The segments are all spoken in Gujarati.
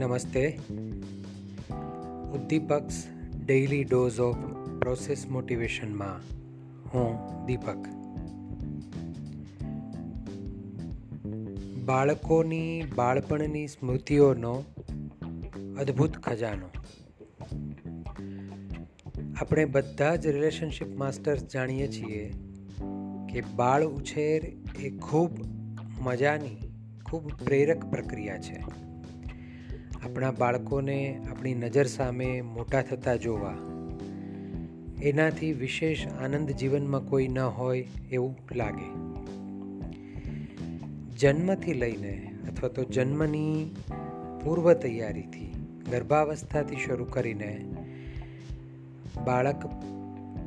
નમસ્તે. ઉદ્દીપક્સ ડેઇલી ડોઝ ઓફ પ્રોસેસ મોટિવેશનમાં હું દીપક. બાળકોની બાળપણની સ્મૃતિઓનો અદ્ભુત ખજાનો. આપણે બધા જ રિલેશનશિપ માસ્ટર્સ જાણીએ છીએ કે બાળ ઉછેર એ ખૂબ મજાની, ખૂબ પ્રેરક પ્રક્રિયા છે. આપણા બાળકોને આપણી નજર સામે મોટા થતા જોવા. એનાથી વિશેષ આનંદ જીવનમાં કોઈ ન હોય એવું લાગે. જન્મથી લઈને અથવા તો જન્મની પૂર્વ તૈયારીથી ગર્ભાવસ્થાથી શરૂ કરીને બાળક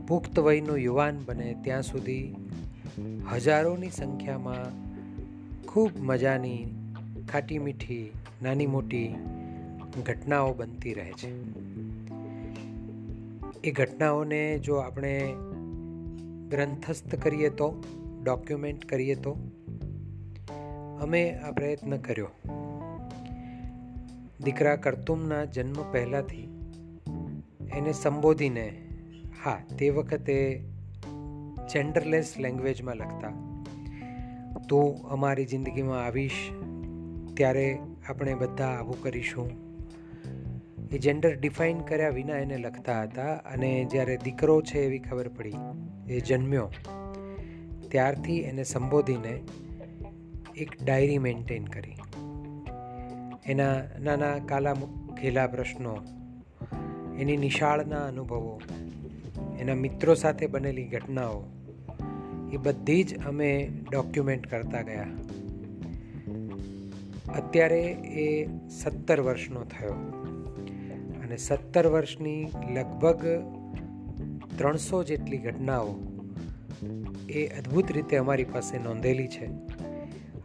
પુખ્ત વયનો યુવાન બને ત્યાં સુધી હજારોની સંખ્યામાં ખૂબ મજાની ખાટી મીઠી નાની મોટી ઘટનાઓ બનતી રહે છે. એ ઘટનાઓને જો આપણે ગ્રંથસ્થ કરીએ તો, ડોક્યુમેન્ટ કરીએ તો, અમે આ પ્રયત્ન કર્યો. દીકરા કર્તુમના જન્મ પહેલાંથી એને સંબોધીને, હા, તે વખતે જેન્ડરલેસ લેંગ્વેજમાં લખતા, તું અમારી જિંદગીમાં આવીશ, ત્યારે આપણે બધા આવું કરીશું. એ જેન્ડર ડિફાઇન કર્યા વિના એને લખતા હતા અને જ્યારે દીકરો છે એવી ખબર પડી, એ જન્મ્યો. ત્યારથી એને સંબોધીને એક ડાયરી મેન્ટેન કરી. એના નાના કાલા ઘેલા પ્રશ્નો, એની નિશાળના અનુભવો, એના મિત્રો સાથે બનેલી ઘટનાઓ, એ બધી જ અમે ડોક્યુમેન્ટ કરતા ગયા. અત્યારે એ સત્તર વર્ષનો થયો. અને સત્તર વર્ષની લગભગ ત્રણસો જેટલી ઘટનાઓ એ અદ્ભુત રીતે અમારી પાસે નોંધેલી છે.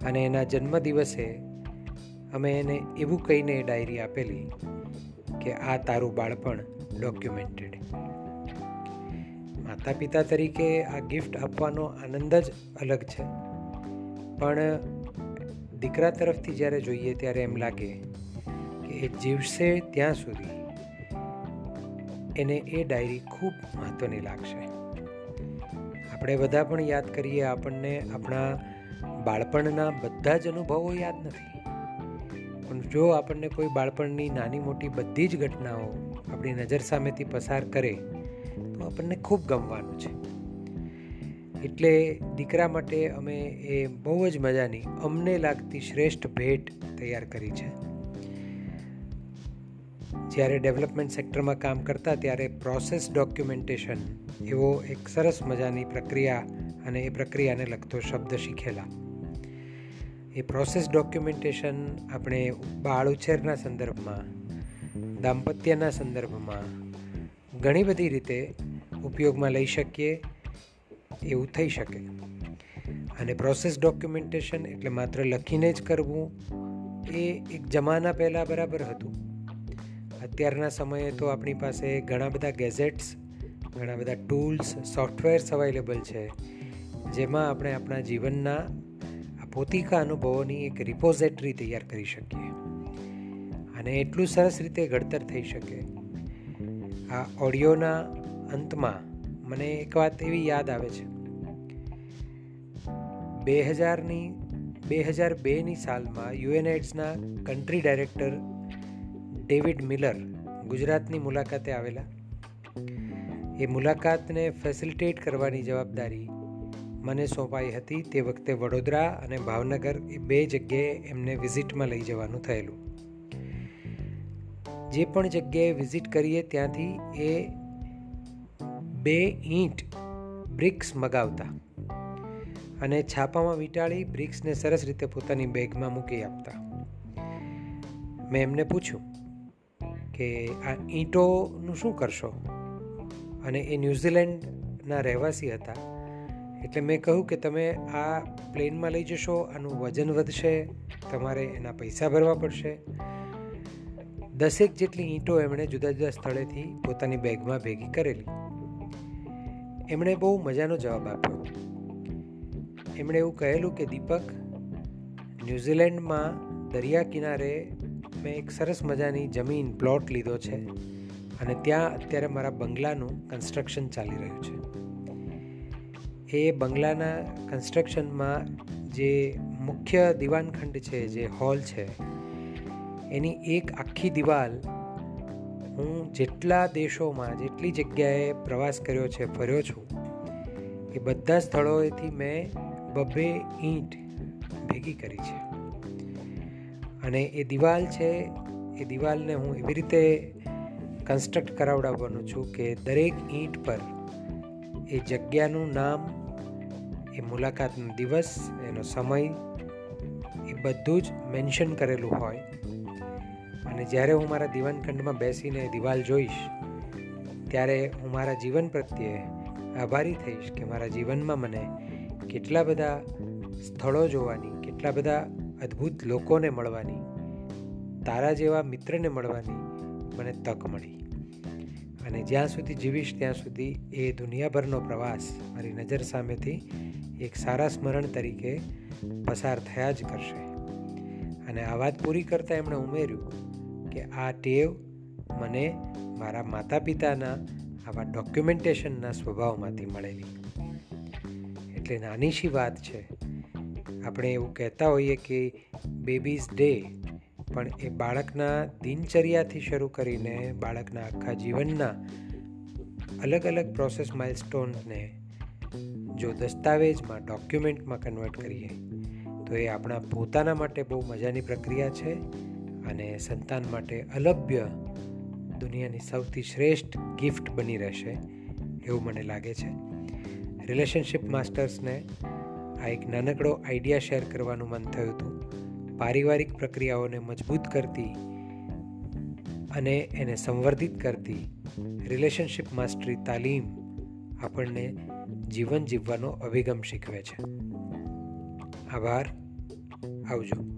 અને એના જન્મદિવસે અમે એને એવું કહીને એ ડાયરી આપેલી કે આ તારું બાળપણ ડોક્યુમેન્ટેડ. માતા પિતા તરીકે આ ગિફ્ટ આપવાનો આનંદ જ અલગ છે. પણ દીકરા તરફથી જ્યારે જોઈએ ત્યારે એમ લાગે કે એ જીવશે ત્યાં સુધી. એને એ ડાયરી ખૂબ મહત્ત્વની લાગશે. આપણે બધા પણ યાદ કરીએ, આપણને આપણા બાળપણના બધા જ અનુભવો યાદ નથી. પણ જો આપણને કોઈ બાળપણની નાની મોટી બધી જ ઘટનાઓ આપણી નજર સામેથી પસાર કરે, તો આપણને ખૂબ ગમવાનું છે. એટલે દીકરા માટે અમે એ બહુ જ મજાની અમને લાગતી શ્રેષ્ઠ ભેટ તૈયાર કરી છે. જ્યારે ડેવલપમેન્ટ સેક્ટરમાં કામ કરતા ત્યારે પ્રોસેસ ડોક્યુમેન્ટેશન એવો એક સરસ મજાની પ્રક્રિયા અને એ પ્રક્રિયાને લગતો શબ્દ શીખેલા. એ પ્રોસેસ ડોક્યુમેન્ટેશન આપણે બાળ ઉછેરના સંદર્ભમાં, દાંપત્યના સંદર્ભમાં ઘણી બધી રીતે ઉપયોગમાં લઈ શકીએ, એવું થઈ શકે. અને પ્રોસેસ ડોક્યુમેન્ટેશન એટલે માત્ર લખીને જ કરવું, એ એક જમાના પહેલાં બરાબર હતું. અત્યારના સમયે તો આપણી પાસે ઘણા બધા ગેઝેટ્સ, ઘણા બધા ટૂલ્સ, સોફ્ટવેર્સ અવેલેબલ છે, જેમાં આપણે આપણા જીવનના, આ પોતિકા અનુભવોની એક રિપોઝિટરી તૈયાર કરી શકીએ. અને એટલું સરસ રીતે ઘડતર થઈ શકે. આ ઓડિયોના અંતમાં મને એક વાત એવી યાદ આવે છે. બે હજારની, બે હજાર બેની સાલમાં યુએનએડ્સના કન્ટ્રી ડાયરેક્ટર ડેવિડ મિલર ગુજરાતની મુલાકાતે આવેલા. એ મુલાકાતને ફેસિલિટેટ કરવાની જવાબદારી મને સોંપાઈ હતી તે વખતે વડોદરા અને ભાવનગર એ બે જગ્યાએ એમને વિઝિટમાં લઈ જવાનું થયેલું. જે પણ જગ્યાએ વિઝિટ કરીએ ત્યાંથી એ બે ઈંટ બ્રિક્સ મગાવતા અને છાપામાં વીંટાળી બ્રિક્સને સરસ રીતે પોતાની બેગમાં મૂકી આપતા. મેં એમને પૂછ્યું કે આ ઈંટોનું શું કરશો? અને એ ન્યૂઝીલેન્ડના રહેવાસી હતા. એટલે મેં કહ્યું કે તમે આ પ્લેનમાં લઈ જશો, આનું વજન વધશે, તમારે એના પૈસા ભરવા પડશે. દસેક જેટલી ઈંટો એમણે જુદા જુદા સ્થળેથી પોતાની બેગમાં ભેગી કરેલી. એમણે બહુ મજાનો જવાબ આપ્યો. એમણે એવું કહેલું કે, દીપક, ન્યૂઝીલેન્ડમાં દરિયા કિનારે મેં એક સરસ મજાની જમીન પ્લોટ લીધો છે અને ત્યાં અત્યારે મારા બંગલાનું કન્સ્ટ્રક્શન ચાલી રહ્યું છે. એ બંગલાના કન્સ્ટ્રક્શનમાં જે મુખ્ય દિવાનખંડ છે, જે હોલ છે, એની એક આખી દિવાલ હું જેટલા દેશોમાં, જેટલી જગ્યાએ પ્રવાસ કર્યો છે, ફર્યો છું, એ બધા સ્થળોએથી મેં બબ્બે ઈંટ ભેગી કરી છે. અને એ દિવાલ છે, એ દિવાલને હું એવી રીતે કન્સ્ટ્રક્ટ કરાવડાવવાનો છું કે દરેક ઈંટ પર એ જગ્યાનું નામ, એ મુલાકાતનો દિવસ, એનો સમય, એ બધું જ મેન્શન કરેલું હોય. અને જ્યારે હું મારા દિવાનખંડમાં બેસીને દિવાલ જોઈશ, ત્યારે હું મારા જીવન પ્રત્યે આભારી થઈશ કે મારા જીવનમાં મને કેટલા બધા સ્થળો જોવાની, કેટલા બધા અદ્ભુત લોકોને મળવાની, તારા જેવા મિત્રને મળવાની મને તક મળી. અને જ્યાં સુધી જીવીશ, ત્યાં સુધી એ દુનિયાભરનો પ્રવાસ મારી નજર સામેથી એક સારા સ્મરણ તરીકે પસાર થયા જ કરશે. અને આ વાત પૂરી કરતાં એમણે ઉમેર્યું કે આ ટેવ મને મારા માતા પિતાના આવા ડોક્યુમેન્ટેશનના સ્વભાવમાંથી મળેલી. એટલે નાનીશી વાત છે આપણે એવું કહેતા હોઈએ કે બેબીઝ ડે પણ એ બાળકના દિનચર્યાથી શરૂ કરીને બાળકના આખા જીવનના અલગ અલગ પ્રોસેસ માઇલસ્ટોનને જો દસ્તાવેજમાં ડોક્યુમેન્ટમાં કન્વર્ટ કરીએ, તો એ આપણા પોતાના માટે બહુ મજાની પ્રક્રિયા છે અને સંતાન માટે અલભ્ય દુનિયાની સૌથી શ્રેષ્ઠ ગિફ્ટ બની રહેશે એવું મને લાગે છે. રિલેશનશિપ માસ્ટર્સને આ એક નાનકડો આઈડિયા શેર કરવાનું મન થયું હતું. પારિવારિક પ્રક્રિયાઓને મજબૂત કરતી અને એને સંવર્ધિત કરતી રિલેશનશિપ માસ્ટરી તાલીમ આપણને જીવન જીવવાનો અભિગમ શીખવે છે. આભાર. આવજો.